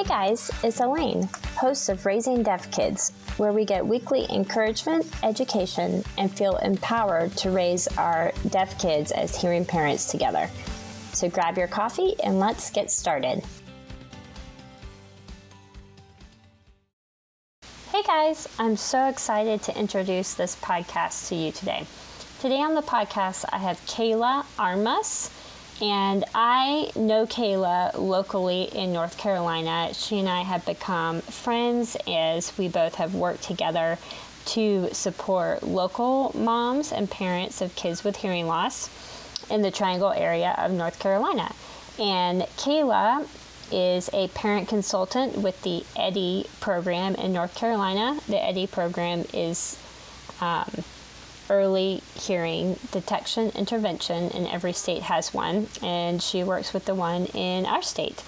Hey guys, it's Alaine, host of Raising Deaf Kids, where we get weekly encouragement, education, and feel empowered to raise our deaf kids as hearing parents together. So grab your coffee and let's get started. Hey guys, I'm so excited to introduce this podcast to you today. Today on the podcast, I have Keila Armas. And I know Keila locally in North Carolina. She and I have become friends as we both have worked together to support local moms and parents of kids with hearing loss in the Triangle area of North Carolina. And Keila is a parent consultant with the EHDI program in North Carolina. The EHDI program is um, early hearing detection intervention, and every state has one, and she works with the one in our state.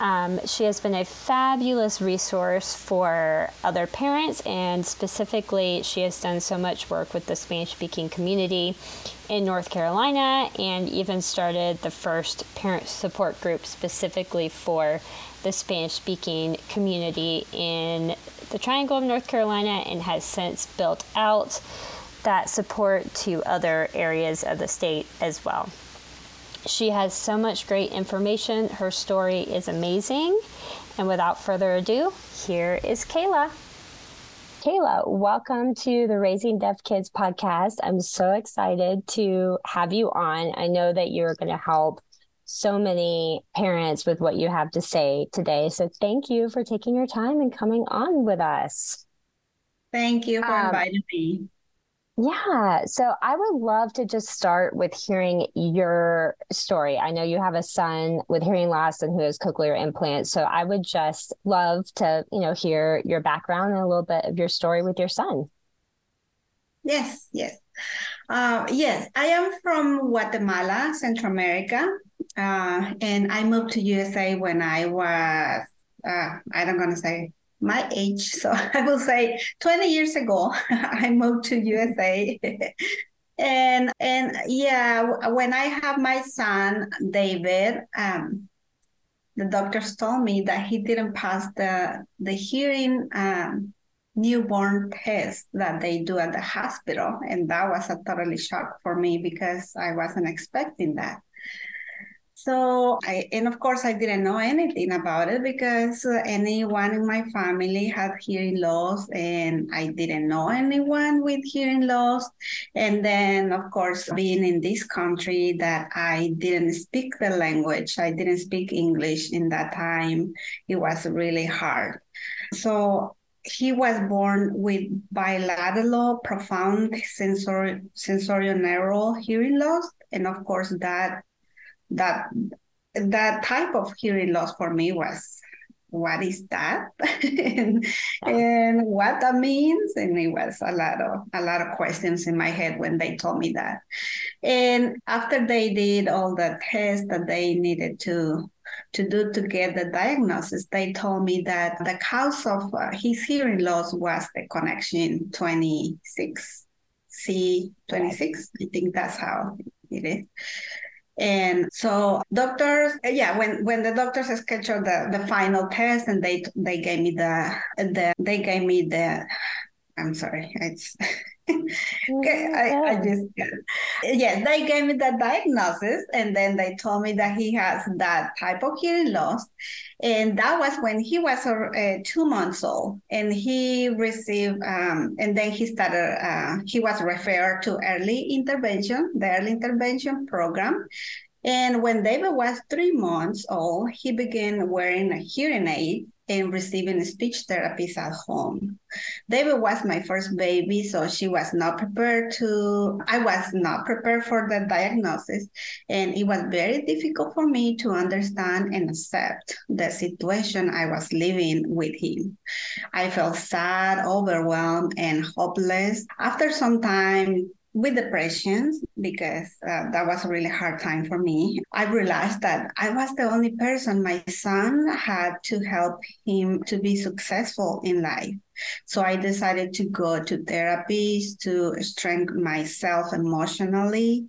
Um, she has been a fabulous resource for other parents, and specifically, she has done so much work with the Spanish speaking community in North Carolina and even started the first parent support group specifically for the Spanish speaking community in the Triangle of North Carolina and has since built out that support to other areas of the state as well. She has so much great information. Her story is amazing. And without further ado, here is Keila. Keila, welcome to the Raising Deaf Kids podcast. I'm so excited to have you on. I know that you're going to help so many parents with what you have to say today. So thank you for taking your time and coming on with us. Thank you for um, inviting me. Yeah. So I would love to just start with hearing your story. I know you have a son with hearing loss and who has cochlear implants. So I would just love to, you know, hear your background and a little bit of your story with your son. Yes, yes. Uh, yes, I am from Guatemala, Central America. Uh, and I moved to USA when I was, uh, I don't gonna say my age. So I will say 20 years ago, I moved to USA. and and yeah, when I have my son David, um, the doctors told me that he didn't pass the the hearing um, newborn test that they do at the hospital, and that was a totally shock for me because I wasn't expecting that. So I, and of course, I didn't know anything about it because uh, anyone in my family had hearing loss, and I didn't know anyone with hearing loss. And then, of course, being in this country that I didn't speak the language, I didn't speak English in that time. It was really hard. So he was born with bilateral profound sensor, sensorial hearing loss. And of course, that that that type of hearing loss for me was what is that? And, and, what that means and it was a lot of a lot of questions in my head when they told me that. And after they did all the tests that they needed to to do to get the diagnosis they told me that the cause of uh, his hearing loss was the connexin 26 c26 i think that's how it is and so doctors, yeah, when when the doctors scheduled the, the final test and they they gave me the the they gave me the I'm sorry, it's okay, I, I just yes, they gave me the diagnosis and then they told me that he has that type of hearing loss, and that was when he was uh, two months old, and he received um, and then he started uh, he was referred to early intervention, the early intervention program, and when David was three months old, he began wearing a hearing aid and receiving speech therapies at home. David was my first baby, so she was not prepared to, I was not prepared for the diagnosis. And it was very difficult for me to understand and accept the situation I was living with him. I felt sad, overwhelmed, and hopeless. After some time, with depression because uh, that was a really hard time for me. I realized that I was the only person my son had to help him to be successful in life. So I decided to go to therapies to strengthen myself emotionally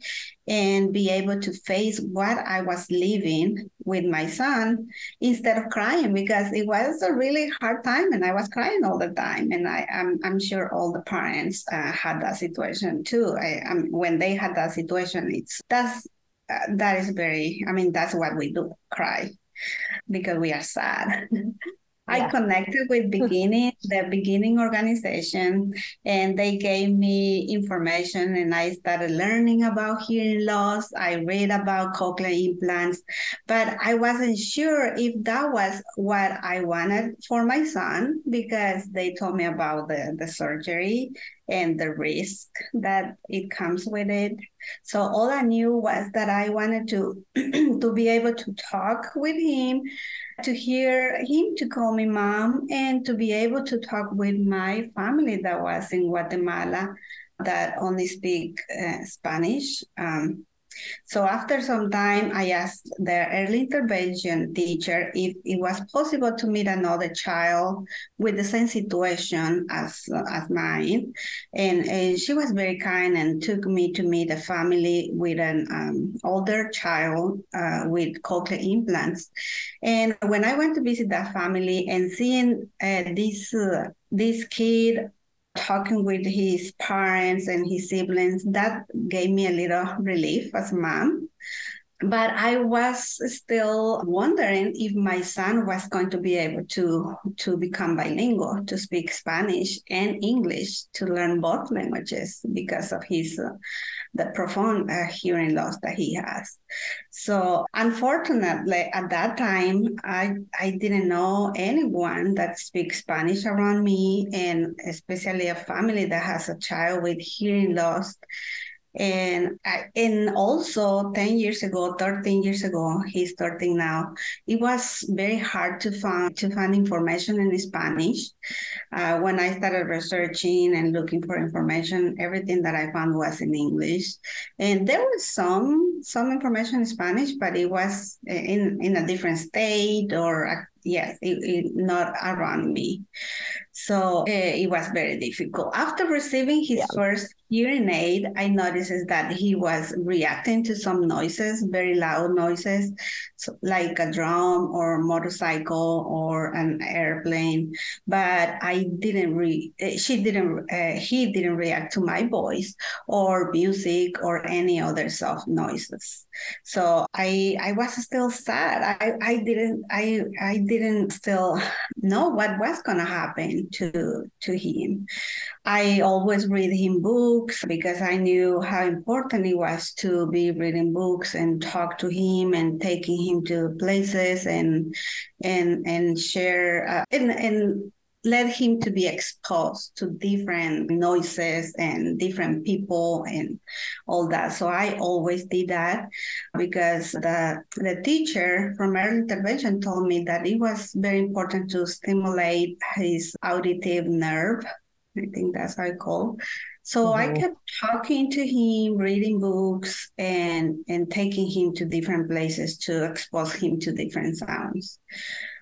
and be able to face what I was living with my son instead of crying because it was a really hard time and I was crying all the time. And I, am I'm, I'm sure all the parents uh, had that situation too. I, um, when they had that situation, it's that's uh, that is very. I mean, that's what we do, cry because we are sad. I connected with beginning the beginning organization and they gave me information and I started learning about hearing loss. I read about cochlear implants, but I wasn't sure if that was what I wanted for my son because they told me about the, the surgery and the risk that it comes with it. So all I knew was that I wanted to to be able to talk with him, to hear him to call me mom, and to be able to talk with my family that was in Guatemala that only speak uh, Spanish. Um, so after some time, I asked the early intervention teacher if it was possible to meet another child with the same situation as as mine, and, and she was very kind and took me to meet a family with an um, older child uh, with cochlear implants. And when I went to visit that family and seeing uh, this uh, this kid talking with his parents and his siblings, that gave me a little relief as a mom. But I was still wondering if my son was going to be able to to become bilingual, to speak Spanish and English, to learn both languages because of his uh, the profound uh, hearing loss that he has. So unfortunately, at that time, I I didn't know anyone that speaks Spanish around me, and especially a family that has a child with hearing loss and and also 10 years ago 13 years ago he's 13 now. It was very hard to find to find information in spanish. Uh, when i started researching and looking for information everything that i found was in english. And there was some some information in spanish but it was in in a different state or yes, it, it, not around me. So uh, it was very difficult. After receiving his yeah. first hearing aid, I noticed that he was reacting to some noises, very loud noises, so like a drum or motorcycle or an airplane. But I didn't re. Eh, she didn't. Uh, he didn't react to my voice or music or any other soft noises. So I I was still sad. I I didn't I I didn't still know what was gonna happen to to him. I always read him books because I knew how important it was to be reading books and talk to him and taking him to places and and and share uh, and and let him to be exposed to different noises and different people and all that. So I always did that because the the teacher from early intervention told me that it was very important to stimulate his auditive nerve. I think that's how I call. So mm-hmm. I kept talking to him, reading books, and and taking him to different places to expose him to different sounds.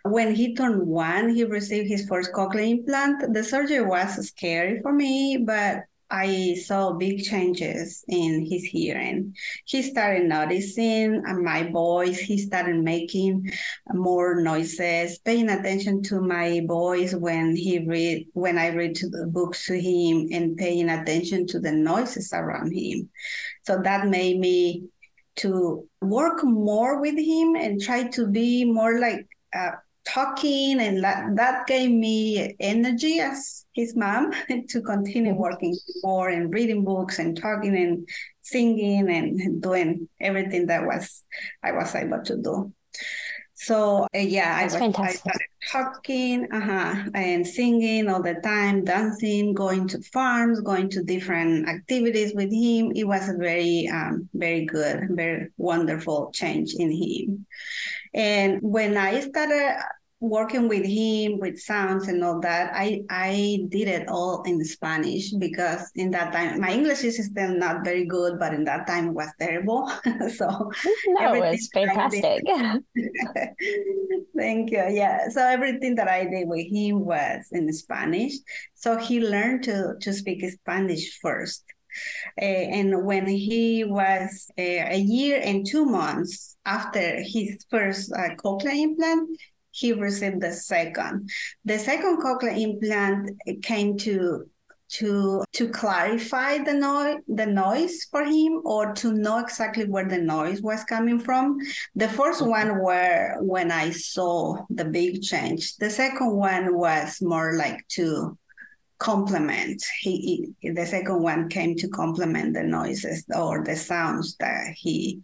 When he turned one, he received his first cochlear implant. The surgery was scary for me, but I saw big changes in his hearing. He started noticing my voice. He started making more noises, paying attention to my voice when he read when I read the books to him, and paying attention to the noises around him. So that made me to work more with him and try to be more like uh, talking and that, that gave me energy as his mom to continue mm-hmm. working more and reading books and talking and singing and doing everything that was I was able to do. So uh, yeah, I, was, I started talking uh-huh, and singing all the time, dancing, going to farms, going to different activities with him. It was a very, um, very good, very wonderful change in him. And when I started working with him with sounds and all that, I I did it all in Spanish because in that time my English is still not very good, but in that time it was terrible. so no, it's fantastic. Thank you. Yeah. So everything that I did with him was in Spanish. So he learned to to speak Spanish first. Uh, and when he was uh, a year and two months after his first uh, cochlear implant, he received the second. The second cochlear implant came to to to clarify the noise the noise for him or to know exactly where the noise was coming from. The first one were when i saw the big change. The second one was more like to complement. He, he the second one came to complement the noises or the sounds that he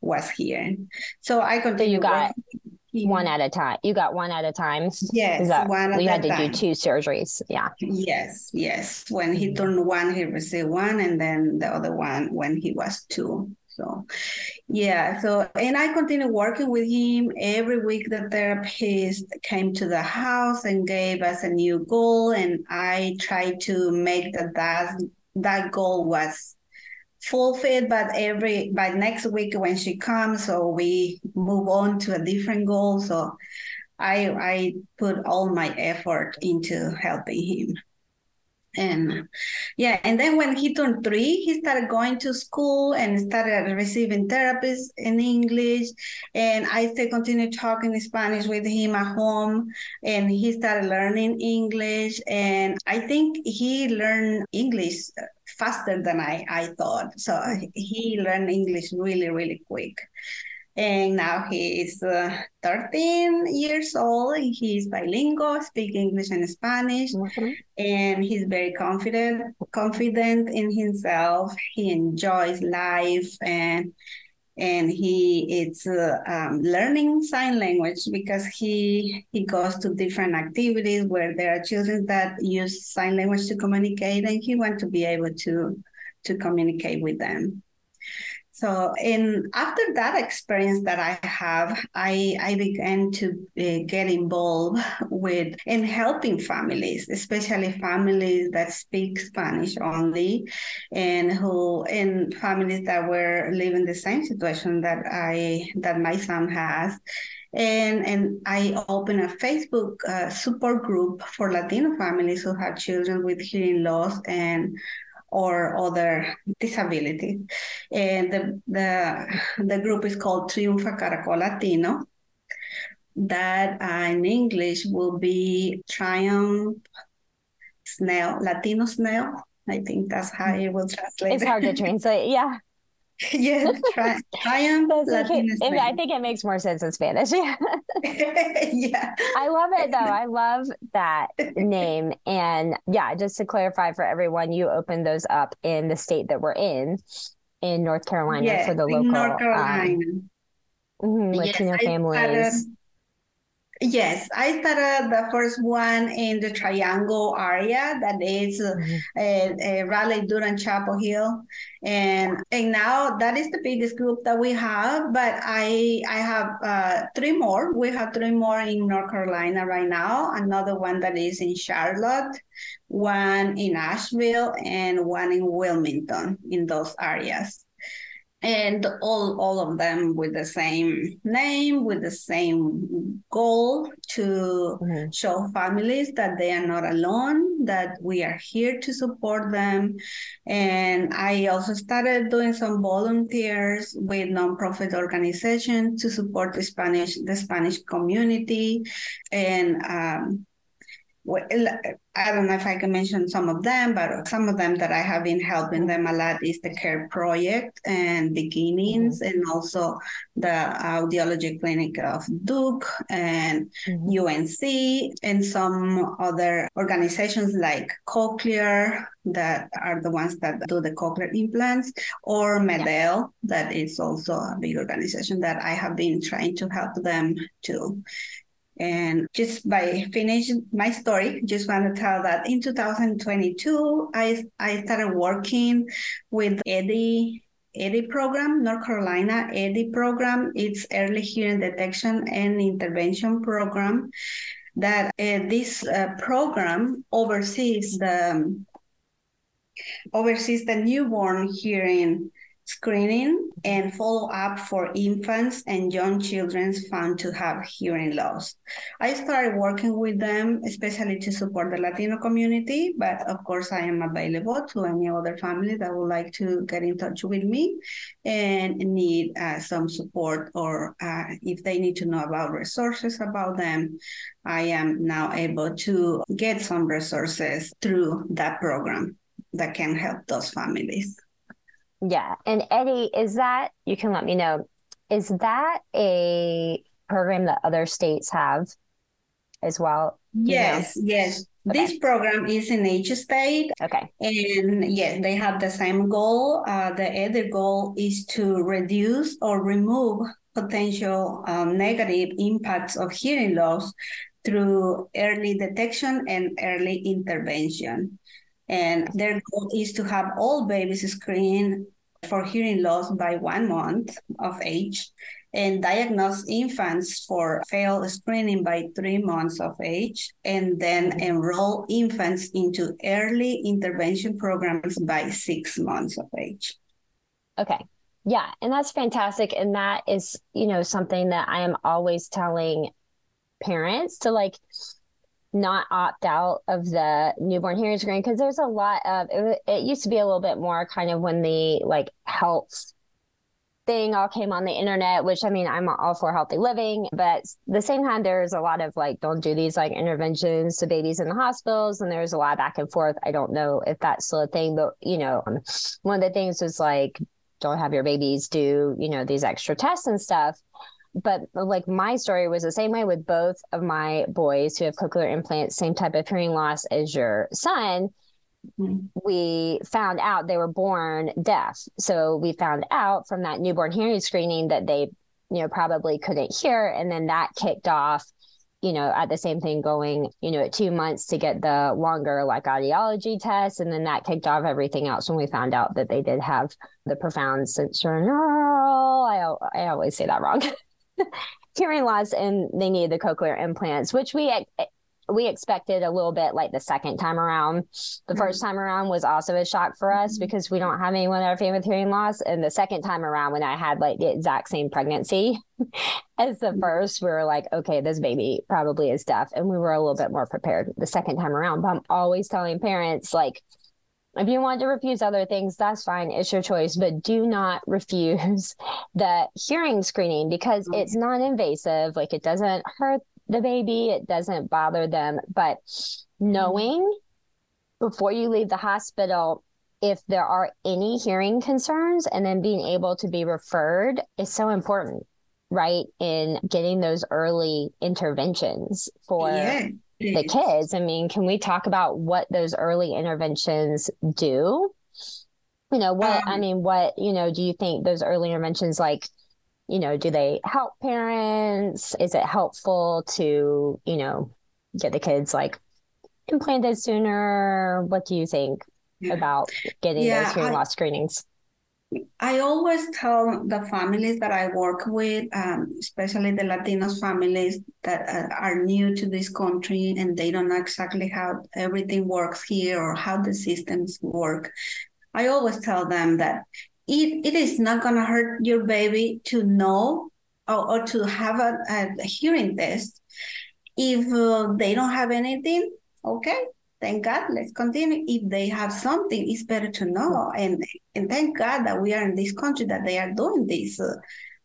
was hearing. So i continued so you got one at a time. You got one at a time. Yes, that, one at a time. You had to time. do two surgeries. Yeah. Yes, yes. When he mm-hmm. turned one, he received one, and then the other one when he was two. So, yeah. So, and I continued working with him every week. The therapist came to the house and gave us a new goal, and I tried to make that that that goal was fulfilled but every by next week when she comes so we move on to a different goal. So i i put all my effort into helping him. And yeah and then when he turned three he started going to school and started receiving therapies in english. And i still continued talking spanish with him at home. And he started learning english. And i think he learned english faster than I, I thought. So he learned English really, really quick. And now he is uh, 13 years old. He's bilingual, speak English and Spanish, mm-hmm. and he's very confident, confident in himself. He enjoys life, and and he is uh, um, learning sign language because he he goes to different activities where there are children that use sign language to communicate and he wants to be able to to communicate with them so, and after that experience that I have, I I began to uh, get involved with in helping families, especially families that speak Spanish only, and who in families that were living the same situation that I that my son has. And and I opened a Facebook uh, support group for Latino families who have children with hearing loss and or other disabilities. And the, the, the group is called Triunfa Caracol Latino. That uh, in English will be Triumph Snail, Latino Snail. I think that's how it will translate. It's hard to translate, yeah. yeah, tri- triumph. Okay. I think it makes more sense in Spanish. Yeah. yeah. I love it though. I love that name. And yeah, just to clarify for everyone, you opened those up in the state that we're in, in North Carolina yes, for the local North Carolina. Um, Latino yes, families. Yes, I started the first one in the Triangle area that is mm-hmm. uh, uh, Raleigh, Durham, Chapel Hill, and and now that is the biggest group that we have. But I I have uh, three more. We have three more in North Carolina right now. Another one that is in Charlotte, one in Asheville, and one in Wilmington. In those areas and all all of them with the same name with the same goal to mm-hmm. show families that they are not alone that we are here to support them and i also started doing some volunteers with nonprofit organizations to support the spanish the spanish community and um, I don't know if I can mention some of them, but some of them that I have been helping them a lot is the CARE Project and Beginnings, mm-hmm. and also the Audiology Clinic of Duke and mm-hmm. UNC, and some other organizations like Cochlear that are the ones that do the cochlear implants, or MED-EL, yeah. that is also a big organization that I have been trying to help them too. And just by finishing my story, just want to tell that in 2022, I, I started working with EHDI EHDI program, North Carolina EHDI program. It's early hearing detection and intervention program. That uh, this uh, program oversees the oversees the newborn hearing screening and follow up for infants and young children found to have hearing loss. I started working with them, especially to support the Latino community, but of course, I am available to any other family that would like to get in touch with me and need uh, some support, or uh, if they need to know about resources about them. I am now able to get some resources through that program that can help those families. Yeah. And EHDI, is that, you can let me know, is that a program that other states have as well? Yes, know? yes. Okay. This program is in each state. Okay. And yes, they have the same goal. Uh, the other goal is to reduce or remove potential um, negative impacts of hearing loss through early detection and early intervention. And their goal is to have all babies screened for hearing loss by one month of age and diagnose infants for failed screening by three months of age, and then enroll infants into early intervention programs by six months of age. Okay. Yeah. And that's fantastic. And that is, you know, something that I am always telling parents to like, not opt out of the newborn hearing screen because there's a lot of it, it, used to be a little bit more kind of when the like health thing all came on the internet which i mean i'm all for healthy living but the same time there's a lot of like don't do these like interventions to babies in the hospitals and there's a lot of back and forth. I don't know if that's still a thing but you know um, one of the things was like don't have your babies do you know these extra tests and stuff but like my story was the same way with both of my boys who have cochlear implants, same type of hearing loss as your son. Mm-hmm. We found out they were born deaf. So we found out from that newborn hearing screening that they, you know, probably couldn't hear. And then that kicked off, you know, at the same thing going, you know, at two months to get the longer like audiology test. And then that kicked off everything else when we found out that they did have the profound sensorineural. I, I always say that wrong. hearing loss and they needed the cochlear implants, which we we expected a little bit like the second time around. The mm-hmm. first time around was also a shock for us mm-hmm. because we don't have anyone in our family with hearing loss. And the second time around, when I had like the exact same pregnancy as the mm-hmm. first, we were like, okay, this baby probably is deaf. And we were a little bit more prepared the second time around. But I'm always telling parents, like, if you want to refuse other things, that's fine. It's your choice, but do not refuse the hearing screening because mm-hmm. it's non invasive. Like it doesn't hurt the baby, it doesn't bother them. But knowing before you leave the hospital if there are any hearing concerns and then being able to be referred is so important right in getting those early interventions for yeah the kids. I mean, can we talk about what those early interventions do? You know, what, um, I mean, what, you know, do you think those early interventions like, you know, do they help parents? Is it helpful to, you know, get the kids like implanted sooner? What do you think about getting yeah, those hearing I, loss screenings? I always tell the families that I work with, um, especially the Latinos families that uh, are new to this country and they don't know exactly how everything works here or how the systems work. I always tell them that it, it is not going to hurt your baby to know or, or to have a, a hearing test. If uh, they don't have anything, okay, thank God, let's continue. If they have something, it's better to know. And and thank God that we are in this country that they are doing this uh,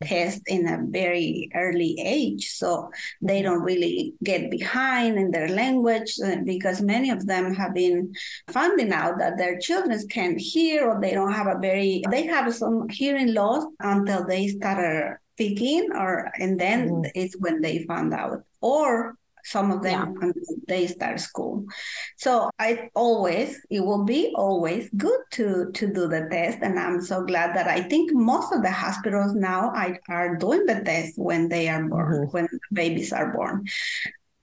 test in a very early age, so they don't really get behind in their language uh, because many of them have been finding out that their children can't hear or they don't have a very they have some hearing loss until they started speaking or and then mm-hmm. it's when they found out or some of them yeah. they start school so i always it will be always good to to do the test and i'm so glad that i think most of the hospitals now are, are doing the test when they are born mm-hmm. when babies are born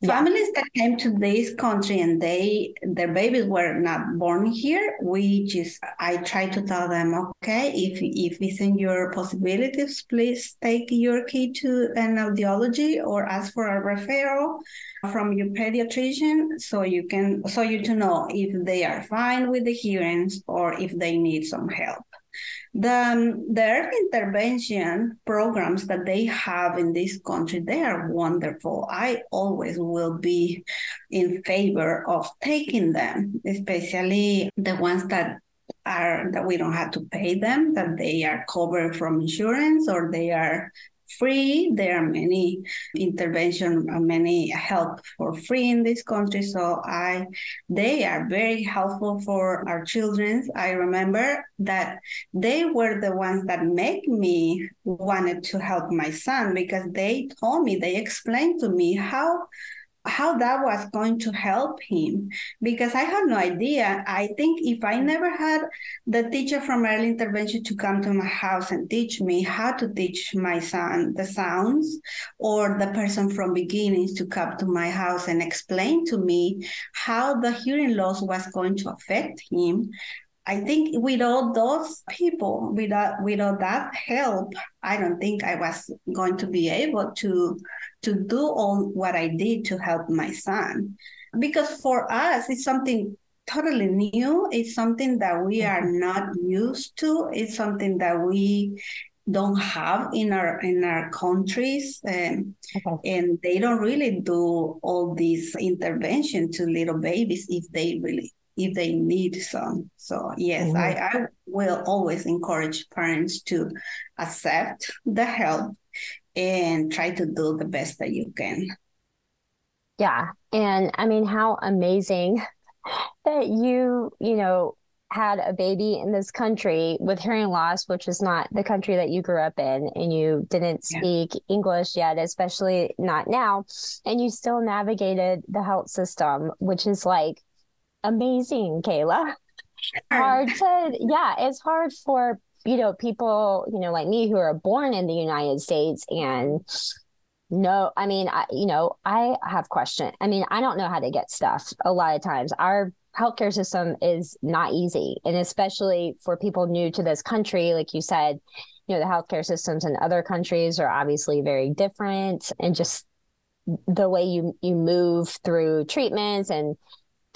families that came to this country and they their babies were not born here we just i try to tell them okay if if it's in your possibilities please take your kid to an audiology or ask for a referral from your pediatrician so you can so you to know if they are fine with the hearings or if they need some help the, um, the early intervention programs that they have in this country, they are wonderful. I always will be in favor of taking them, especially the ones that are that we don't have to pay them, that they are covered from insurance or they are free. There are many intervention, uh, many help for free in this country. So I, they are very helpful for our children. I remember that they were the ones that make me wanted to help my son because they told me, they explained to me how how that was going to help him because I had no idea. I think if I never had the teacher from early intervention to come to my house and teach me how to teach my son the sounds, or the person from beginnings to come to my house and explain to me how the hearing loss was going to affect him, I think without those people, without without that help, I don't think I was going to be able to to do all what I did to help my son. Because for us, it's something totally new. It's something that we are mm-hmm. not used to. It's something that we don't have in our in our countries and, okay. and they don't really do all these intervention to little babies if they really if they need some so yes mm-hmm. I, I will always encourage parents to accept the help and try to do the best that you can. Yeah. And I mean, how amazing that you, you know, had a baby in this country with hearing loss, which is not the country that you grew up in, and you didn't speak yeah. English yet, especially not now, and you still navigated the health system, which is like amazing, Keila. Hard to, yeah, it's hard for you know, people, you know, like me who are born in the United States and no, I mean, I, you know, I have question. I mean, I don't know how to get stuff a lot of times. Our healthcare system is not easy. And especially for people new to this country, like you said, you know, the healthcare systems in other countries are obviously very different and just the way you you move through treatments and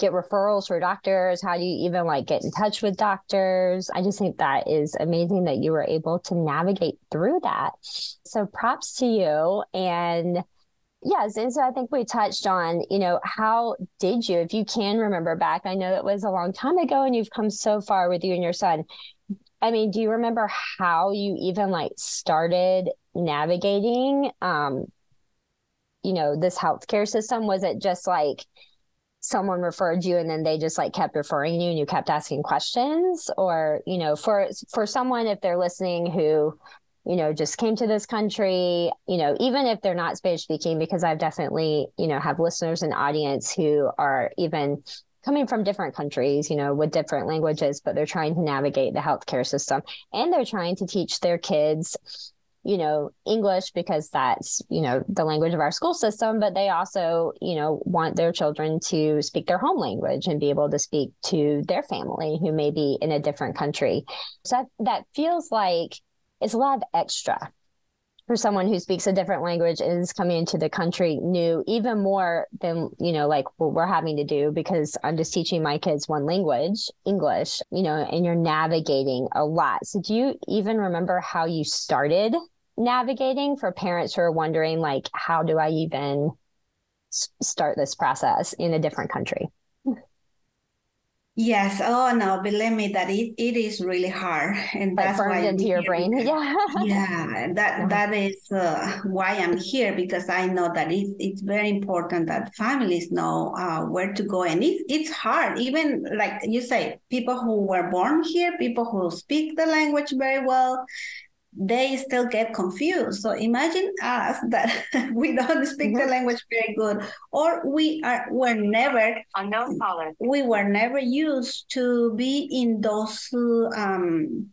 get referrals for doctors? How do you even like get in touch with doctors? I just think that is amazing that you were able to navigate through that. So props to you. And yes, and so I think we touched on, you know, how did you, if you can remember back, I know it was a long time ago and you've come so far with you and your son. I mean, do you remember how you even like started navigating um you know this healthcare system was it just like someone referred you and then they just like kept referring you and you kept asking questions? Or you know for for someone if they're listening who you know just came to this country you know even if they're not spanish speaking because i've definitely you know have listeners and audience who are even coming from different countries you know with different languages but they're trying to navigate the healthcare system and they're trying to teach their kids you know english because that's you know the language of our school system but they also you know want their children to speak their home language and be able to speak to their family who may be in a different country. So that, that feels like it's a lot of extra for someone who speaks a different language and is coming into the country new even more than you know like what we're having to do because i'm just teaching my kids one language english you know and you're navigating a lot. So do you even remember how you started navigating for parents who are wondering like how do i even start this process in a different country Yes. Oh no, believe me that it, it is really hard, and that's why into your brain. Yeah. yeah. That yeah. that is uh, why I'm here because I know that it's it's very important that families know uh, where to go, and it's it's hard. Even like you say, people who were born here, people who speak the language very well, they still get confused. So imagine us that we don't speak mm-hmm. the language very good, or we are were never unknown caller. We were never used to be in those um,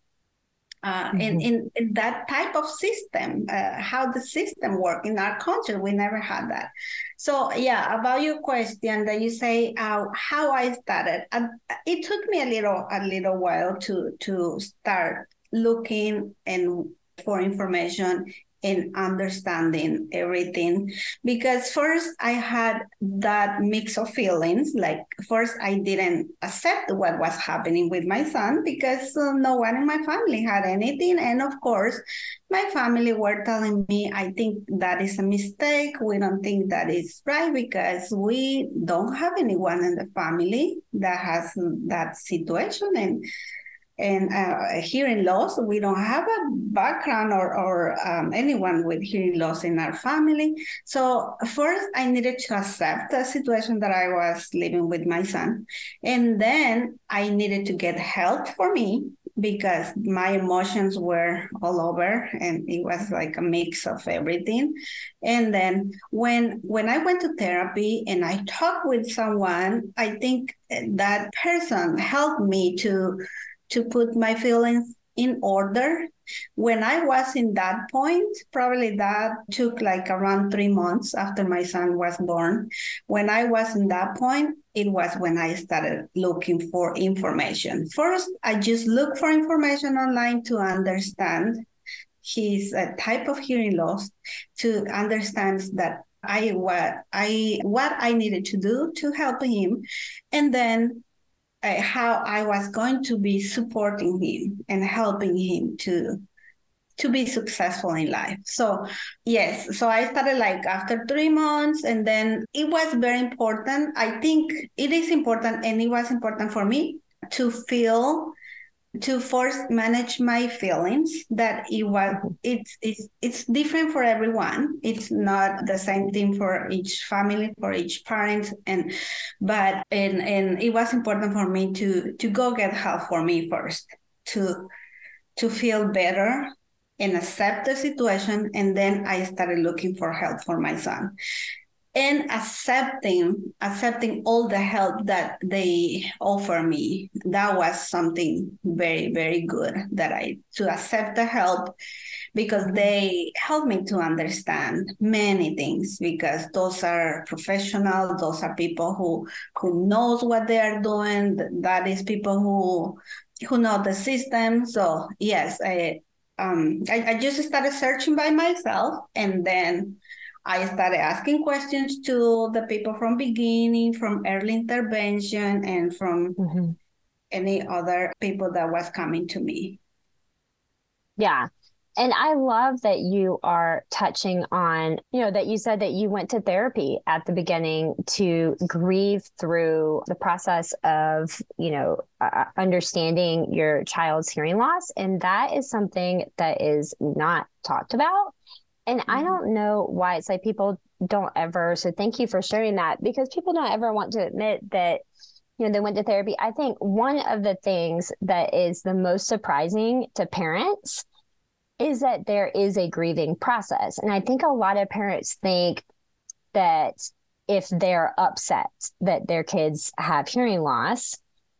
uh, mm-hmm. in, in, in, that type of system, uh, how the system work in our country. We never had that. So yeah, about your question that you say uh, how I started, uh, it took me a little a little while to to start looking and for information and understanding everything. Because first i had that mix of feelings. Like first i didn't accept what was happening with my son because uh, no one in my family had anything. And of course my family were telling me i think that is a mistake. We don't think that is right because we don't have anyone in the family that has that situation. And and uh, hearing loss. We don't have a background or, or um, anyone with hearing loss in our family. So first, I needed to accept the situation that I was living with my son, and then I needed to get help for me because my emotions were all over and it was like a mix of everything and then when when i went to therapy and i talked with someone i think that person helped me to to put my feelings in order. When I was in that point, probably that took like around three months after my son was born. When I was in that point, it was when I started looking for information. First, I just looked for information online to understand his uh, type of hearing loss, to understand that I what I what I needed to do to help him, and then uh, how I was going to be supporting him and helping him to to be successful in life. So yes, so I started like after three months, and then it was very important. I think it is important, and it was important for me to feel to force manage my feelings that it was mm-hmm. it's it's it's different for everyone. It's not the same thing for each family for each parent and but and and it was important for me to to go get help for me first to to feel better and accept the situation and then i started looking for help for my son and accepting accepting all the help that they offer me. That was something very very good that i to accept the help because they help me to understand many things because those are professionals those are people who who knows what they are doing. That is people who who know the system. So yes i um I, I just started searching by myself and then I started asking questions to the people from beginning, from early intervention, and from mm-hmm. any other people that was coming to me. Yeah. And I love that you are touching on, you know, that you said that you went to therapy at the beginning to grieve through the process of, you know, uh, understanding your child's hearing loss. And that is something that is not talked about and I mm-hmm. don't know why it's like people don't ever. So thank you for sharing that because people don't ever want to admit that, you know, they went to therapy. I think one of the things that is the most surprising to parents is that there is a grieving process. And I think a lot of parents think that if they're upset that their kids have hearing loss,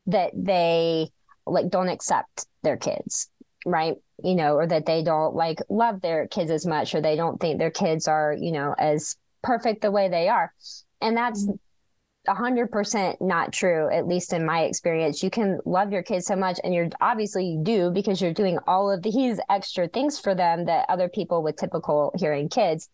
that they like don't accept their kids, right? you know, or that they don't like love their kids as much, or they don't think their kids are, you know, as perfect the way they are. And that's mm-hmm. a hundred percent not true, at least in my experience. You can love your kids so much, and you're obviously you do because you're doing all of these extra things for them that other people with typical hearing kids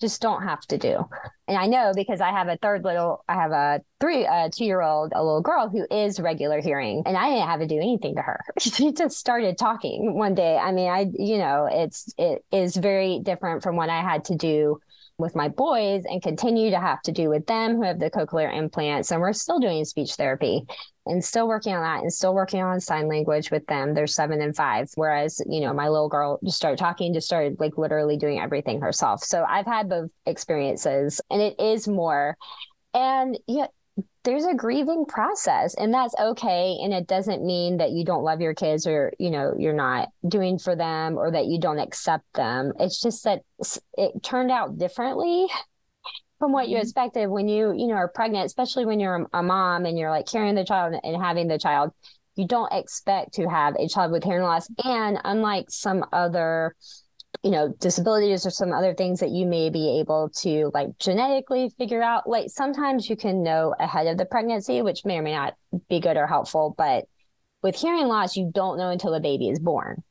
just don't have to do. And I know because I have a third little, I have a three, a two year old, a little girl who is regular hearing, and I didn't have to do anything to her. she just started talking one day. I mean, I, you know, it's, it is very different from what I had to do with my boys and continue to have to do with them who have the cochlear implants. And we're still doing speech therapy and still working on that and still working on sign language with them. They're seven and five. Whereas, you know, my little girl just started talking, just started like literally doing everything herself. So I've had both experiences and it is more. And yeah, there's a grieving process and that's okay and it doesn't mean that you don't love your kids or you know you're not doing for them or that you don't accept them it's just that it turned out differently from what you mm-hmm. expected when you you know are pregnant especially when you're a mom and you're like carrying the child and having the child you don't expect to have a child with hearing loss. And unlike some other you know disabilities or some other things that you may be able to like genetically figure out like sometimes you can know ahead of the pregnancy which may or may not be good or helpful but with hearing loss you don't know until the baby is born.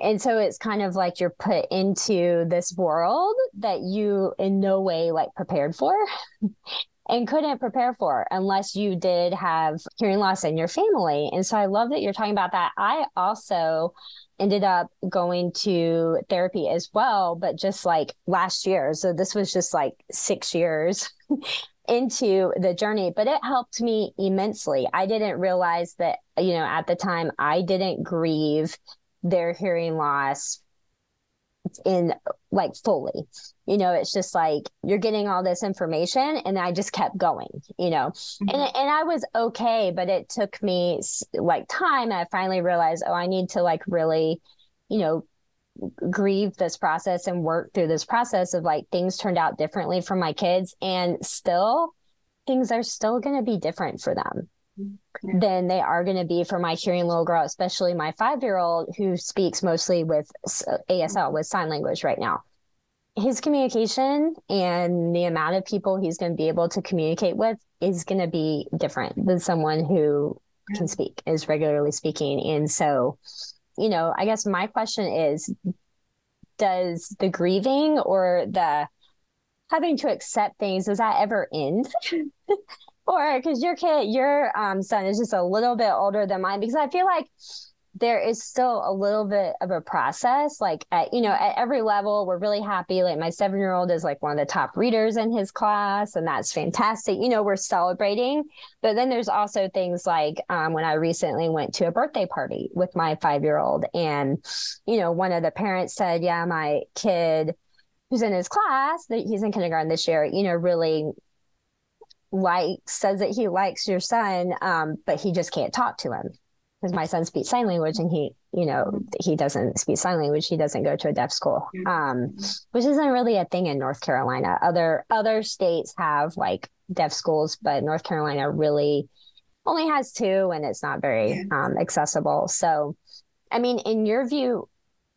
And so it's kind of like you're put into this world that you in no way like prepared for and couldn't prepare for unless you did have hearing loss in your family. And so i love that you're talking about that. I also ended up going to therapy as well, but just like last year. So this was just like six years into the journey, but it helped me immensely. I didn't realize that, you know, at the time I didn't grieve their hearing loss in like fully you know it's just like you're getting all this information and i just kept going you know mm-hmm. and and i was okay but it took me like time i finally realized oh i need to like really you know grieve this process and work through this process of like things turned out differently for my kids and still things are still going to be different for them. Than they are going to be for my hearing little girl, especially my five year old who speaks mostly with ASL, with sign language right now. His communication and the amount of people he's going to be able to communicate with is going to be different than someone who can speak is regularly speaking. And so you know i guess my question is does the grieving or the having to accept things does that ever end or because your kid your um, son is just a little bit older than mine because i feel like there is still a little bit of a process like at you know at every level we're really happy. Like my seven year old is like one of the top readers in his class and that's fantastic. You know we're celebrating. But then there's also things like um, when i recently went to a birthday party with my five year old and you know one of the parents said yeah my kid who's in his class that he's in kindergarten this year you know really likes says that he likes your son um, but he just can't talk to him. Because my son speaks sign language and he you know he doesn't speak sign language. He doesn't go to a deaf school. Um, which isn't really a thing in north carolina. Other other states have like deaf schools but north carolina really only has two and it's not very um, accessible. So i mean in your view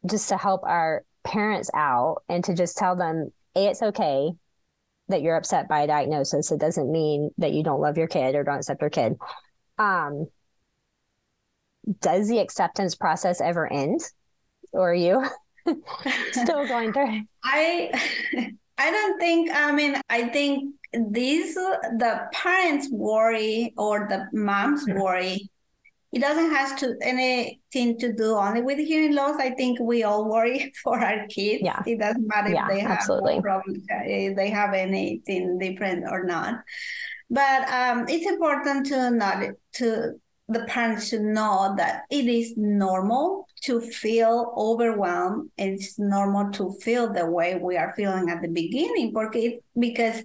just to help our parents out and to just tell them a it's okay that you're upset by a diagnosis it doesn't mean that you don't love your kid or don't accept your kid. Um, does the acceptance process ever end? Or are you still going through i i don't think i mean i think these the parents worry or the moms worry it doesn't have to anything to do only with hearing loss i think we all worry for our kids yeah it doesn't matter yeah, if they have absolutely. problems if they have anything different or not but um, it's important to not to the parents should know that it is normal to feel overwhelmed. It's normal to feel the way we are feeling at the beginning because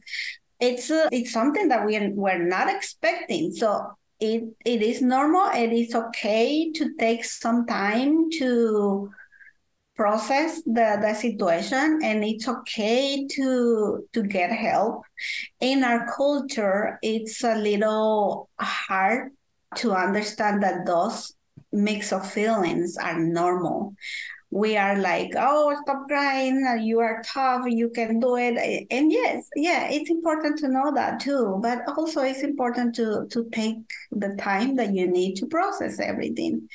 it's uh, it's something that we are, we're not expecting. So it it is normal. and It is okay to take some time to process the, the situation and it's okay to to get help in our culture it's a little hard to understand that those mix of feelings are normal. We are like, oh, stop crying. You are tough. You can do it. And yes, yeah, it's important to know that too. But also, it's important to to take the time that you need to process everything.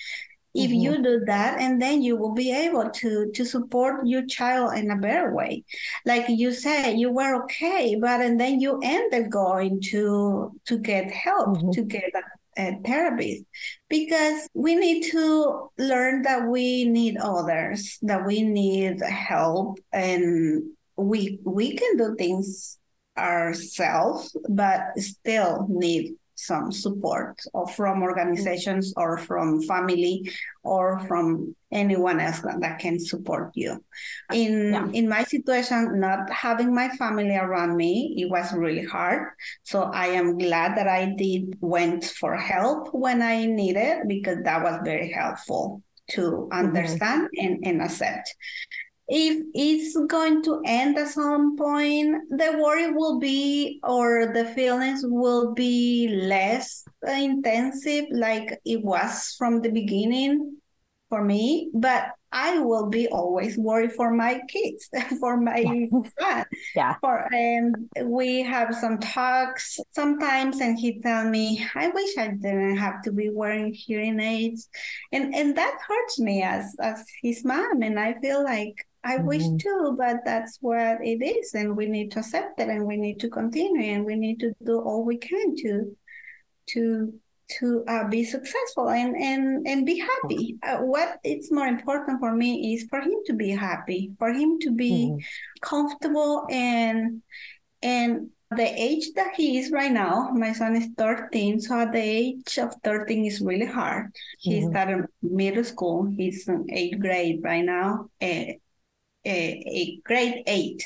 If mm-hmm. you do that, and then you will be able to to support your child in a better way. Like you said, you were okay, but and then you ended going to to get help mm-hmm. to get uh, therapists because we need to learn that we need others, that we need help, and we we can do things ourselves, but still need some support or from organizations or from family or from anyone else that that can support you in yeah. in my situation not having my family around me it was really hard so i am glad that i did went for help when i needed because that was very helpful to mm-hmm. understand mm-hmm. and, and accept if it's going to end at some point, the worry will be, or the feelings will be less intensive like it was from the beginning for me. But I will be always worried for my kids, for my son. Yeah. For and we have some talks sometimes, and he tell me, "I wish I didn't have to be wearing hearing aids," and and that hurts me as as his mom, and I feel like I mm-hmm. wish too, but that's what it is, and we need to accept it, and we need to continue, and we need to do all we can to to to uh, be successful and and and be happy. Uh, what is more important for me is for him to be happy, for him to be mm-hmm. comfortable, and and the age that he is right now, my son is 13. So at the age of 13 is really hard. He mm-hmm. started middle school. He's in eighth grade right now. Uh, a, a grade eight.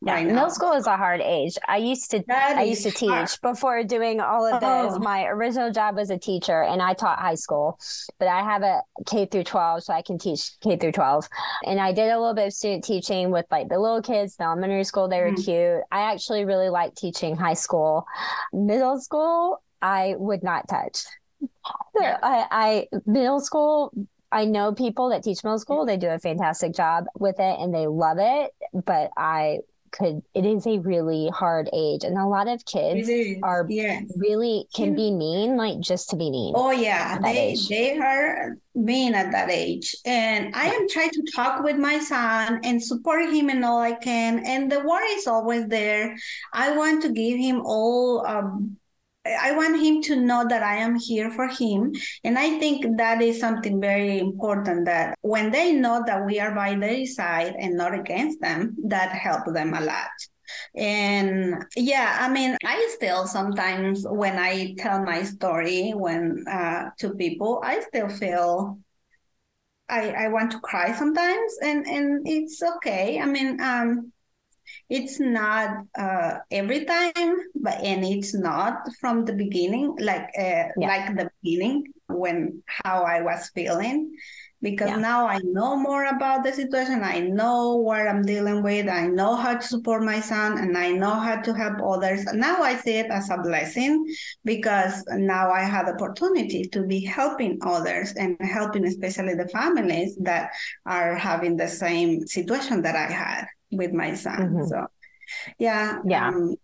Yeah, right middle school is a hard age. I used to that I used to teach hard. before doing all of this. Oh. My original job was a teacher and I taught high school, but I have a K through 12 so I can teach K through 12. And I did a little bit of student teaching with like the little kids, the elementary school, they were mm. cute. I actually really like teaching high school. Middle school, I would not touch. Yeah. I, I middle school I know people that teach middle school, they do a fantastic job with it and they love it, but I could it is a really hard age and a lot of kids are yes. really can be mean like just to be mean oh yeah they age. they are mean at that age and i am trying to talk with my son and support him in all i can and the worry is always there i want to give him all um, I want him to know that I am here for him. And I think that is something very important that when they know that we are by their side and not against them, that helps them a lot. And yeah, I mean, I still sometimes when I tell my story when uh, to people, I still feel I, I want to cry sometimes and, and it's okay. I mean, um, it's not uh, every time but and it's not from the beginning like uh, yeah. like the beginning when how i was feeling. Because yeah. now i know more about the situation. I know what i'm dealing with. I know how to support my son and i know how to help others. Now i see it as a blessing because now i have the opportunity to be helping others and helping especially the families that are having the same situation that i had with my son. Mm-hmm. So, yeah, yeah, um,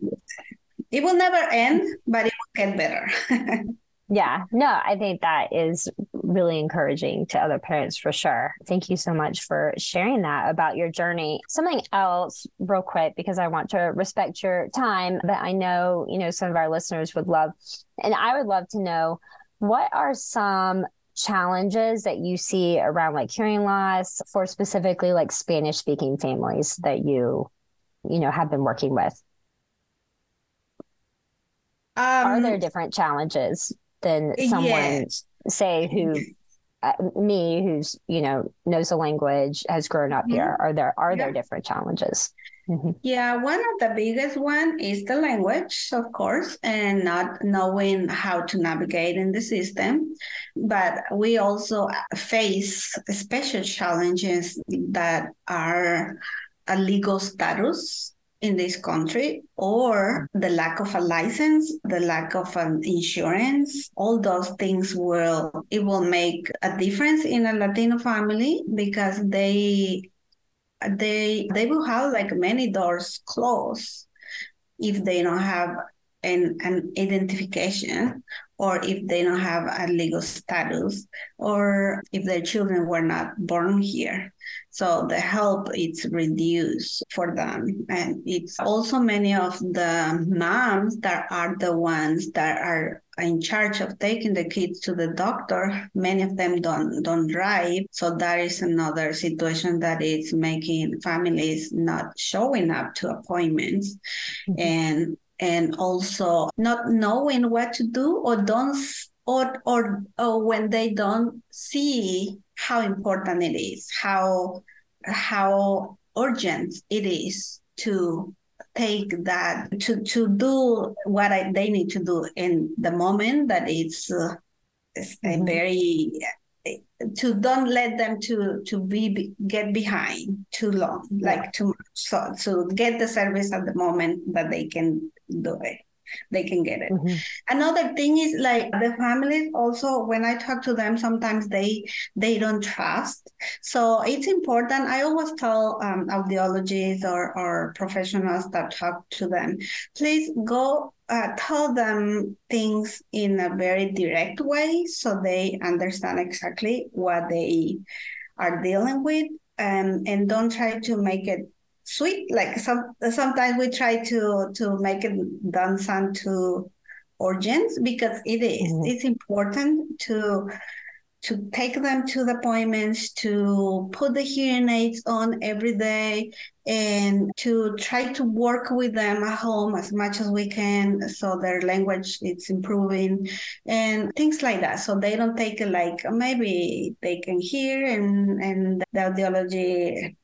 it will never end, but it will get better. yeah, no, I think that is really encouraging to other parents for sure. Thank you so much for sharing that about your journey. Something else, real quick, because I want to respect your time, but I know, you know, some of our listeners would love, and I would love to know what are some challenges that you see around like hearing loss for specifically like Spanish speaking families that you, you know, have been working with? Um, Are there different challenges than someone, say, who uh, me who's you know knows the language has grown up mm-hmm. here are there are yeah. there different challenges mm-hmm. yeah one of the biggest one is the language of course and not knowing how to navigate in the system but we also face special challenges that are a legal status in this country or mm-hmm. the lack of a license the lack of an insurance all those things will it will make a difference in a latino family because they they they will have like many doors closed if they don't have an, an identification or if they don't have a legal status or if their children were not born here so the help is reduced for them. And it's also many of the moms that are the ones that are in charge of taking the kids to the doctor. Many of them don't don't drive. So that is another situation that is making families not showing up to appointments. Mm-hmm. And and also not knowing what to do or don't or, or or when they don't see how important it is, how how urgent it is to take that to to do what I, they need to do in the moment that it's, uh, it's mm-hmm. very to don't let them to to be get behind too long like too much. So to get the service at the moment that they can do it they can get it. Mm-hmm. another thing is like the families also when i talk to them sometimes they they don't trust. So it's important. I always tell um, audiologists or, or professionals that talk to them please go uh, tell them things in a very direct way so they understand exactly what they are dealing with and, and don't try to make it sweet like some sometimes we try to to make it done sound too urgent because it is. Mm-hmm. it's important to to take them to the appointments, to put the hearing aids on every day, and to try to work with them at home as much as we can so their language is improving and things like that. So they don't take it like maybe they can hear and, and the audiology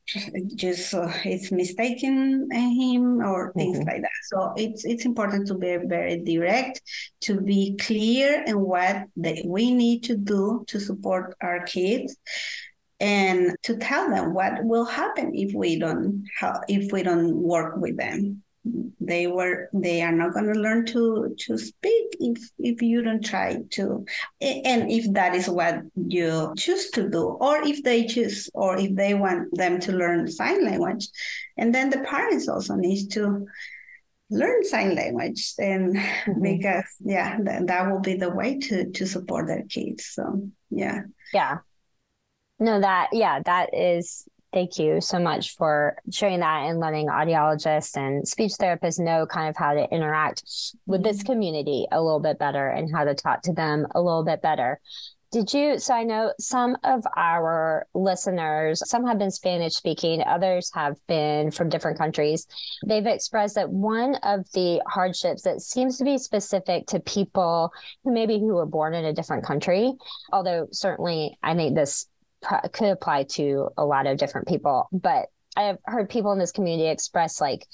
just uh, it's mistaken him or things mm-hmm. like that. So it's it's important to be very direct, to be clear in what that we need to do to support our kids, and to tell them what will happen if we don't if we don't work with them. They were they are not going to learn to to speak if if you don't try to. And if that is what you choose to do or if they choose or if they want them to learn sign language and then the parents also need to learn sign language and mm-hmm. because yeah that, that will be the way to to support their kids so yeah. Yeah no that yeah that is Thank you so much for sharing that and letting audiologists and speech therapists know kind of how to interact with this mm-hmm. community a little bit better and how to talk to them a little bit better. Did you? So I know some of our listeners, some have been Spanish speaking, others have been from different countries. They've expressed that one of the hardships that seems to be specific to people who maybe who were born in a different country, although certainly I think this could apply to a lot of different people. But I have heard people in this community express like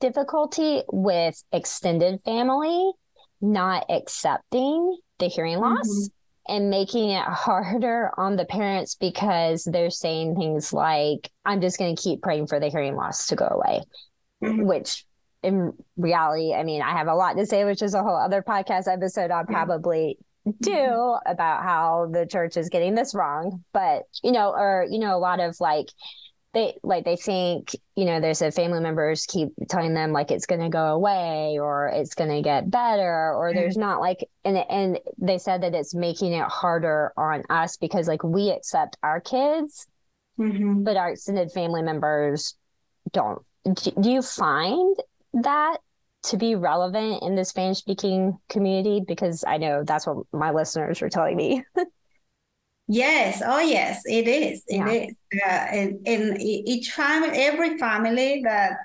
difficulty with extended family not accepting the hearing mm-hmm. loss mm-hmm. and making it harder on the parents because they're saying things like, I'm just going to keep praying for the hearing loss to go away, mm-hmm. which in reality, I mean, I have a lot to say, which is a whole other podcast episode I'll probably do about how the church is getting this wrong but you know or you know a lot of like they like they think you know there's a family members keep telling them like it's going to go away or it's going to get better or there's not like and and they said that it's making it harder on us because like we accept our kids mm-hmm. but our extended family members don't do you find that to be relevant in the Spanish speaking community? Because I know that's what my listeners were telling me. yes. Oh, yes, it is. It yeah. is. Uh, in, in each family, every family that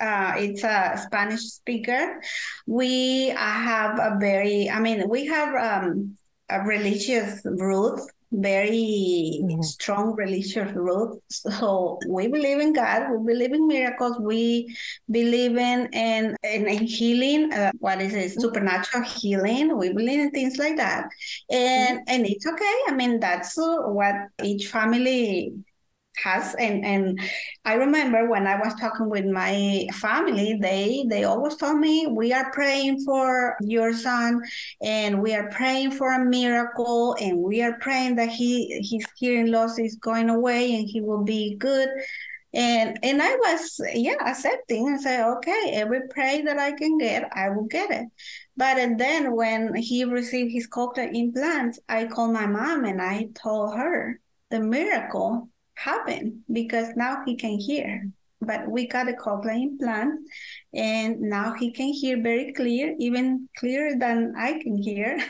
uh, it's a Spanish speaker, we have a very, I mean, we have um, a religious root very mm-hmm. strong religious root. So we believe in God, we believe in miracles, we believe in in, in, healing. Uh, what is it? Supernatural healing. We believe in things like that, and mm-hmm. and it's okay. I mean, that's what each family has and and i remember when i was talking with my family they they always told me we are praying for your son and we are praying for a miracle and we are praying that he his hearing loss is going away and he will be good. And and i was yeah accepting. And say okay every prayer that i can get i will get it. But then when he received his cochlear implants i called my mom and i told her the miracle happen because now he can hear. But we got a cochlear implant, and now he can hear very clear, even clearer than I can hear.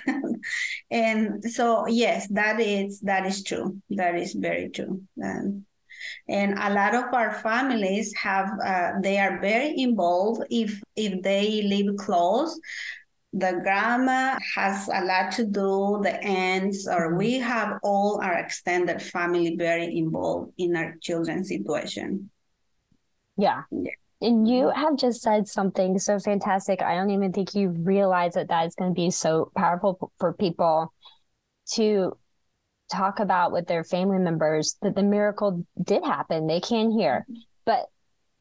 and so, yes, that is that is true. That is very true. And, and a lot of our families have uh, they are very involved if if they live close the grandma has a lot to do, the ends, or mm-hmm. we have all our extended family very involved in our children's situation. Yeah. yeah. And you mm-hmm. have just said something so fantastic. I don't even think you realize that that is going to be so powerful for people to talk about with their family members that the miracle did happen. They can hear, but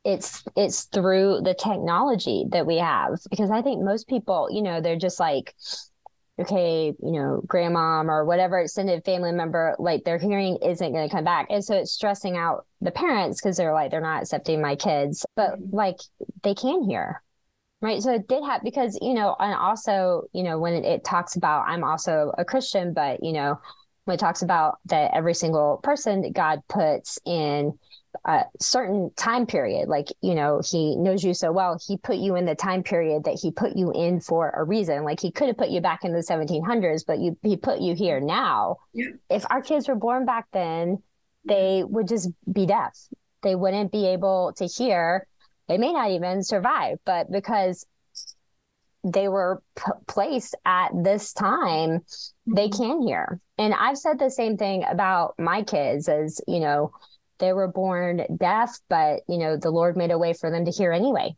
it's it's through the technology that we have because I think most people, you know, they're just like okay, you know, grandmom or whatever extended family member, like their hearing isn't going to come back. And so it's stressing out the parents because they're like, they're not accepting my kids, but mm-hmm. like they can hear. Right. So it did have, because, you know, and also, you know, when it, it talks about, I'm also a Christian, but, you know, when it talks about that every single person God puts in a certain time period. Like you know he knows you so well he put you in the time period that he put you in for a reason. Like he could have put you back in the 1700s but you he put you here now. Yeah. if our kids were born back then they would just be deaf. They wouldn't be able to hear. They may not even survive but because they were p- placed at this time they mm-hmm. can hear. And i've said the same thing about my kids as you know they were born deaf, but you know, the Lord made a way for them to hear anyway.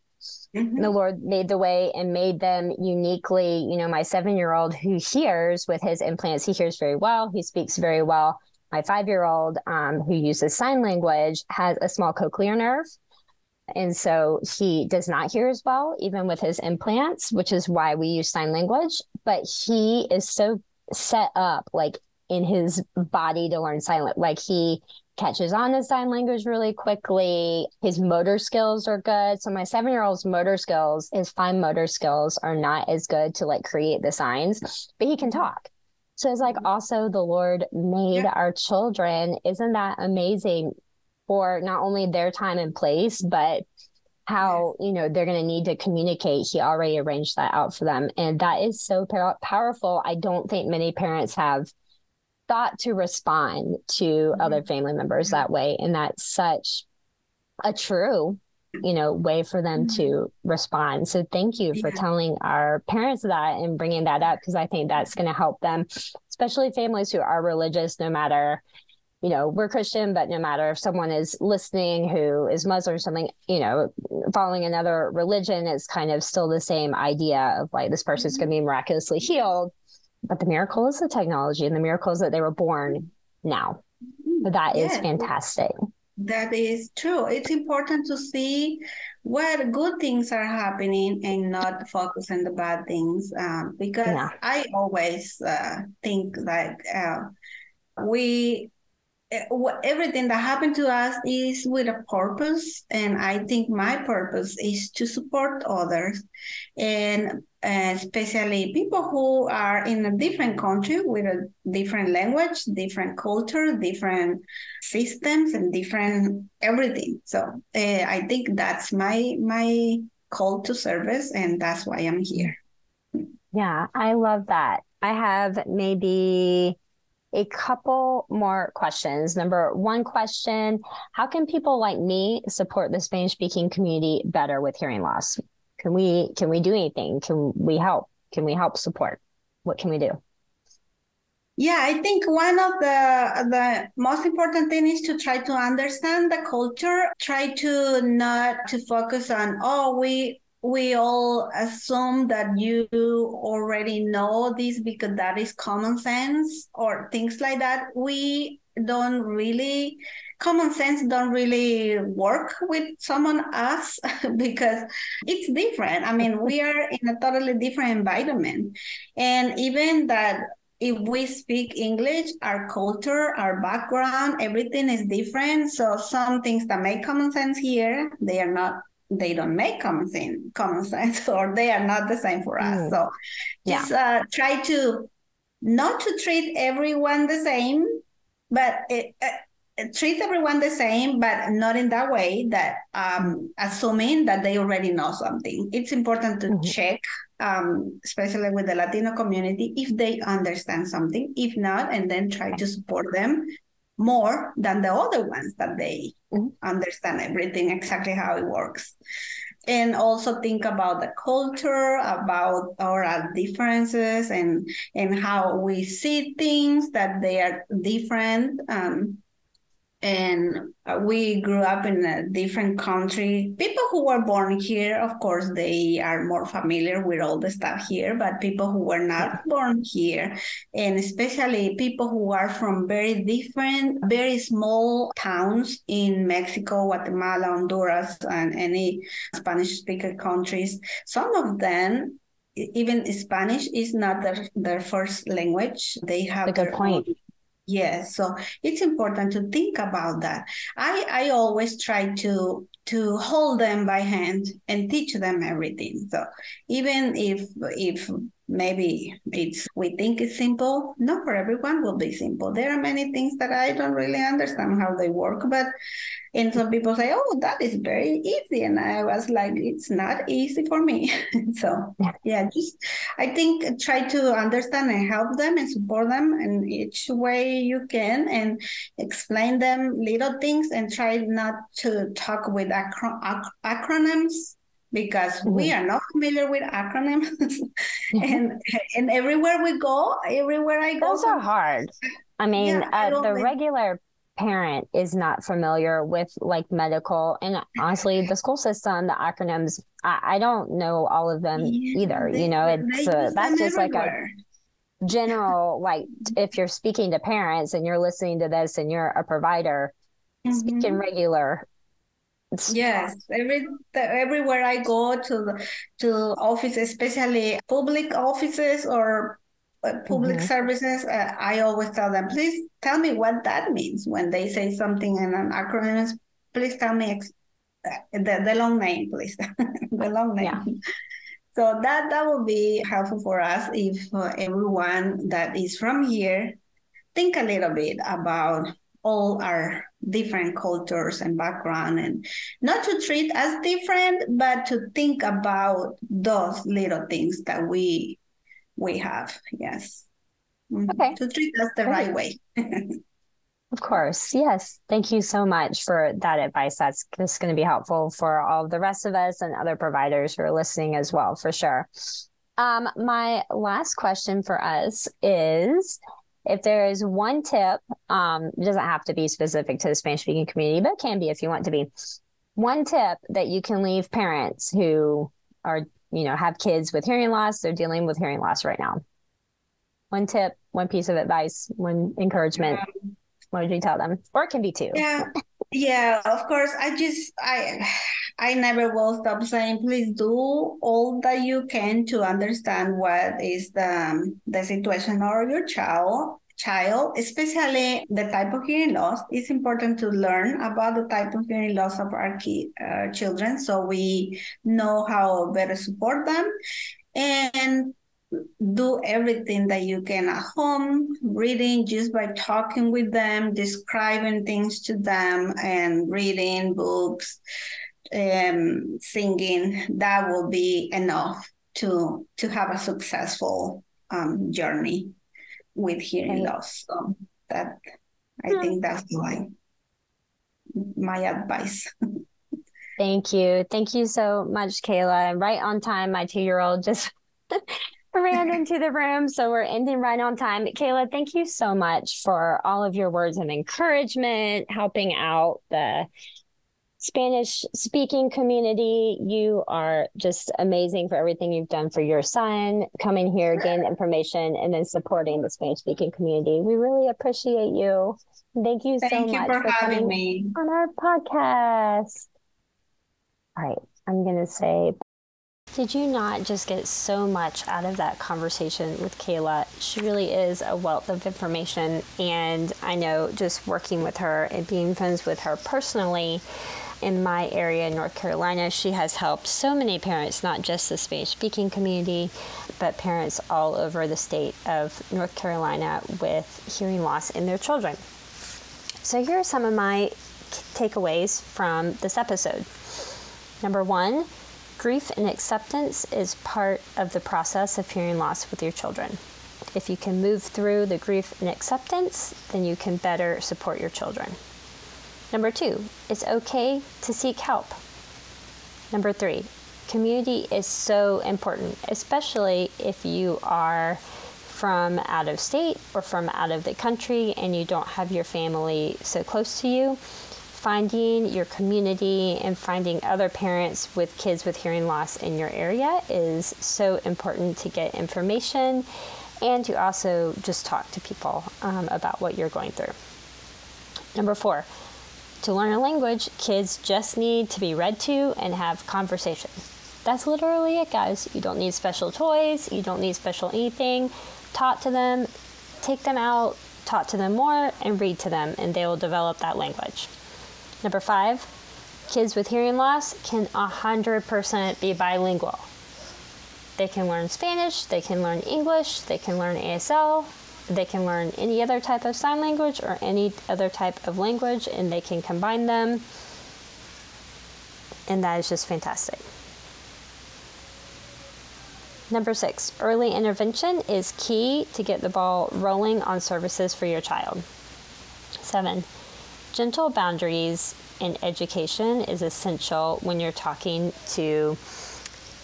Mm-hmm. The Lord made the way and made them uniquely, you know, my seven year old who hears with his implants, he hears very well, he speaks very well. My five year old um, who uses sign language has a small cochlear nerve. And so he does not hear as well, even with his implants, which is why we use sign language. But he is so set up like in his body to learn silent. Like he catches on to sign language really quickly. His motor skills are good. So my seven year old's motor skills, his fine motor skills are not as good to like create the signs, but he can mm-hmm. talk. So it's like also the Lord made yeah. our children. Isn't that amazing for not only their time and place, but how you know they're going to need to communicate he already arranged that out for them and that is so powerful i don't think many parents have thought to respond to mm-hmm. other family members that way and that's such a true you know way for them mm-hmm. to respond so thank you for yeah. telling our parents that and bringing that up because i think that's going to help them especially families who are religious no matter you know we're christian but no matter if someone is listening who is muslim or something you know following another religion it's kind of still the same idea of like this person's going to be miraculously healed but the miracle is the technology and the miracle is that they were born now. That is fantastic. That is true. It's important to see what good things are happening and not focus on the bad things um, because yeah. I always uh, think that uh, we Eh, everything that happened to us is with a purpose and i think my purpose is to support others and especially people who are in a different country with a different language different culture different systems and different everything so uh, i think that's my my call to service and that's why i'm here yeah i love that i have maybe a couple more questions. Number one question How can people like me support the Spanish speaking community better with hearing loss? Can we can we do anything? Can we help? Can we help support? What can we do? Yeah, I think one of the the most important thing is to try to understand the culture. Try to not to focus on oh we we all assume that you already know this because that is common sense or things like that we don't really common sense don't really work with someone else because it's different i mean we are in a totally different environment and even that if we speak english our culture our background everything is different so some things that make common sense here they are not they don't make common sense, common sense or they are not the same for us. Mm. So just yeah. uh, try to not to treat everyone the same, but it, uh, treat everyone the same, but not in that way that um, assuming that they already know something. It's important to mm-hmm. check, um, especially with the Latino community, if they understand something. If not, and then try to support them more than the other ones that they mm-hmm. understand everything exactly how it works and also think about the culture about our differences and and how we see things that they are different um, and we grew up in a different country. People who were born here, of course, they are more familiar with all the stuff here, but people who were not born here, and especially people who are from very different, very small towns in Mexico, Guatemala, Honduras, and any Spanish speaker countries, some of them even Spanish is not their, their first language. They have a good point. Own Yes, so it's important to think about that. I I always try to to hold them by hand and teach them everything. So even if if maybe it's we think it's simple, not for everyone will be simple. There are many things that I don't really understand how they work, but and some people say, oh, that is very easy. And I was like, it's not easy for me. so, yeah, just I think try to understand and help them and support them in each way you can and explain them little things and try not to talk with acro- ac- acronyms because mm-hmm. we are not familiar with acronyms and and everywhere we go everywhere i go those are hard i mean yeah, uh, I the regular parent is not familiar with like medical and honestly the school system the acronyms i, I don't know all of them yeah, either they, you know it's uh, that's just everywhere. like a general like if you're speaking to parents and you're listening to this and you're a provider mm-hmm. speaking regular yes every everywhere i go to to office especially public offices or public mm-hmm. services, uh, I always tell them, please tell me what that means when they say something in an acronym. Please tell me ex- uh, the, the long name, please. the long name. Yeah. So that that will be helpful for us if uh, everyone that is from here think a little bit about all our different cultures and background and not to treat as different but to think about those little things that we we have. Yes. Mm-hmm. Okay. To treat us the right way. of course. Yes. Thank you so much for that advice. That's just going to be helpful for all the rest of us and other providers who are listening as well, for sure. Um, my last question for us is if there is one tip, um, it doesn't have to be specific to the Spanish speaking community, but it can be if you want to be. One tip that you can leave parents who are you know, have kids with hearing loss, they're dealing with hearing loss right now. One tip, one piece of advice, one encouragement. what would you tell them? Or it can be two. Yeah. Yeah, of course. I just I I never will stop saying please do all that you can to understand what is the the situation of your child child, especially the type of hearing loss, it's important to learn about the type of hearing loss of our key, uh, children so we know how better support them. And do everything that you can at home, reading just by talking with them, describing things to them, and reading books, um, singing. That will be enough to to have a successful um, journey with hearing loss. So that I hmm. think that's my my advice. Thank you. Thank you so much, Keila. Right on time, my two year old just ran into the room. So we're ending right on time. Keila, thank you so much for all of your words of encouragement, helping out the Spanish speaking community. You are just amazing for everything you've done for your son, coming here, gain information, and then supporting the Spanish speaking community. We really appreciate you. Thank you Thank so you much for, for having me on our podcast. All right, I'm going to say, did you not just get so much out of that conversation with Keila? She really is a wealth of information. And I know just working with her and being friends with her personally, in my area in North Carolina, she has helped so many parents, not just the Spanish speaking community, but parents all over the state of North Carolina with hearing loss in their children. So, here are some of my takeaways from this episode. Number one, grief and acceptance is part of the process of hearing loss with your children. If you can move through the grief and acceptance, then you can better support your children. Number two, it's okay to seek help. Number three, community is so important, especially if you are from out of state or from out of the country and you don't have your family so close to you, finding your community and finding other parents with kids with hearing loss in your area is so important to get information and to also just talk to people um, about what you're going through. Number four, to learn a language, kids just need to be read to and have conversation. That's literally it, guys. You don't need special toys, you don't need special anything. Talk to them, take them out, talk to them more, and read to them, and they will develop that language. Number five, kids with hearing loss can 100% be bilingual. They can learn Spanish, they can learn English, they can learn ASL, they can learn any other type of sign language or any other type of language, and they can combine them. And that is just fantastic. Number six, early intervention is key to get the ball rolling on services for your child. Seven, gentle boundaries in education is essential when you're talking to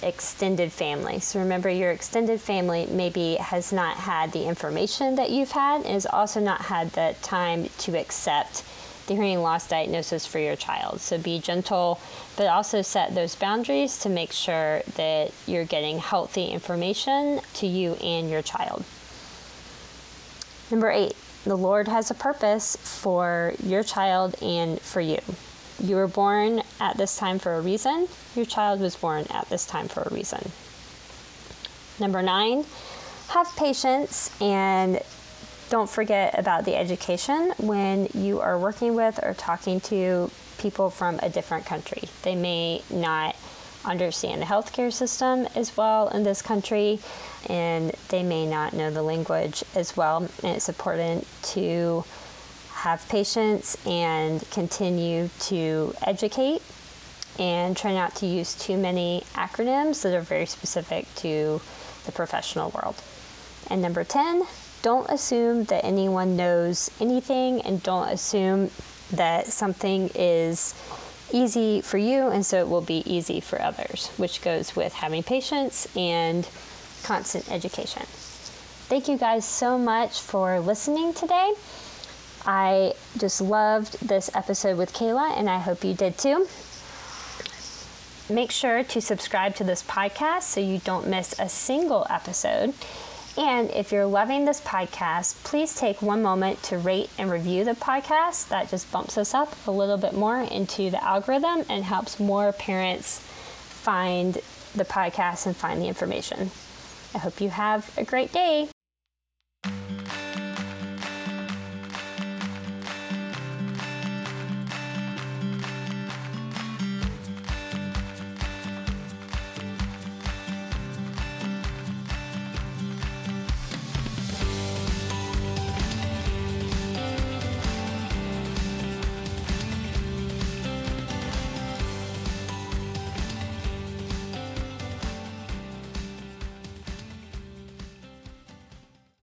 extended family. So remember, your extended family maybe has not had the information that you've had and has also not had the time to accept the hearing loss diagnosis for your child. So be gentle, but also set those boundaries to make sure that you're getting healthy information to you and your child. Number eight, the Lord has a purpose for your child and for you. You were born at this time for a reason. Your child was born at this time for a reason. Number nine, have patience and don't forget about the education when you are working with or talking to people from a different country. They may not understand the healthcare system as well in this country, and they may not know the language as well. And it's important to have patience and continue to educate and try not to use too many acronyms that are very specific to the professional world. And number 10, don't assume that anyone knows anything and don't assume that something is easy for you and so it will be easy for others, which goes with having patience and constant education. Thank you guys so much for listening today. I just loved this episode with Keila, and I hope you did too. Make sure to subscribe to this podcast so you don't miss a single episode. And if you're loving this podcast, please take one moment to rate and review the podcast. That just bumps us up a little bit more into the algorithm and helps more parents find the podcast and find the information. I hope you have a great day.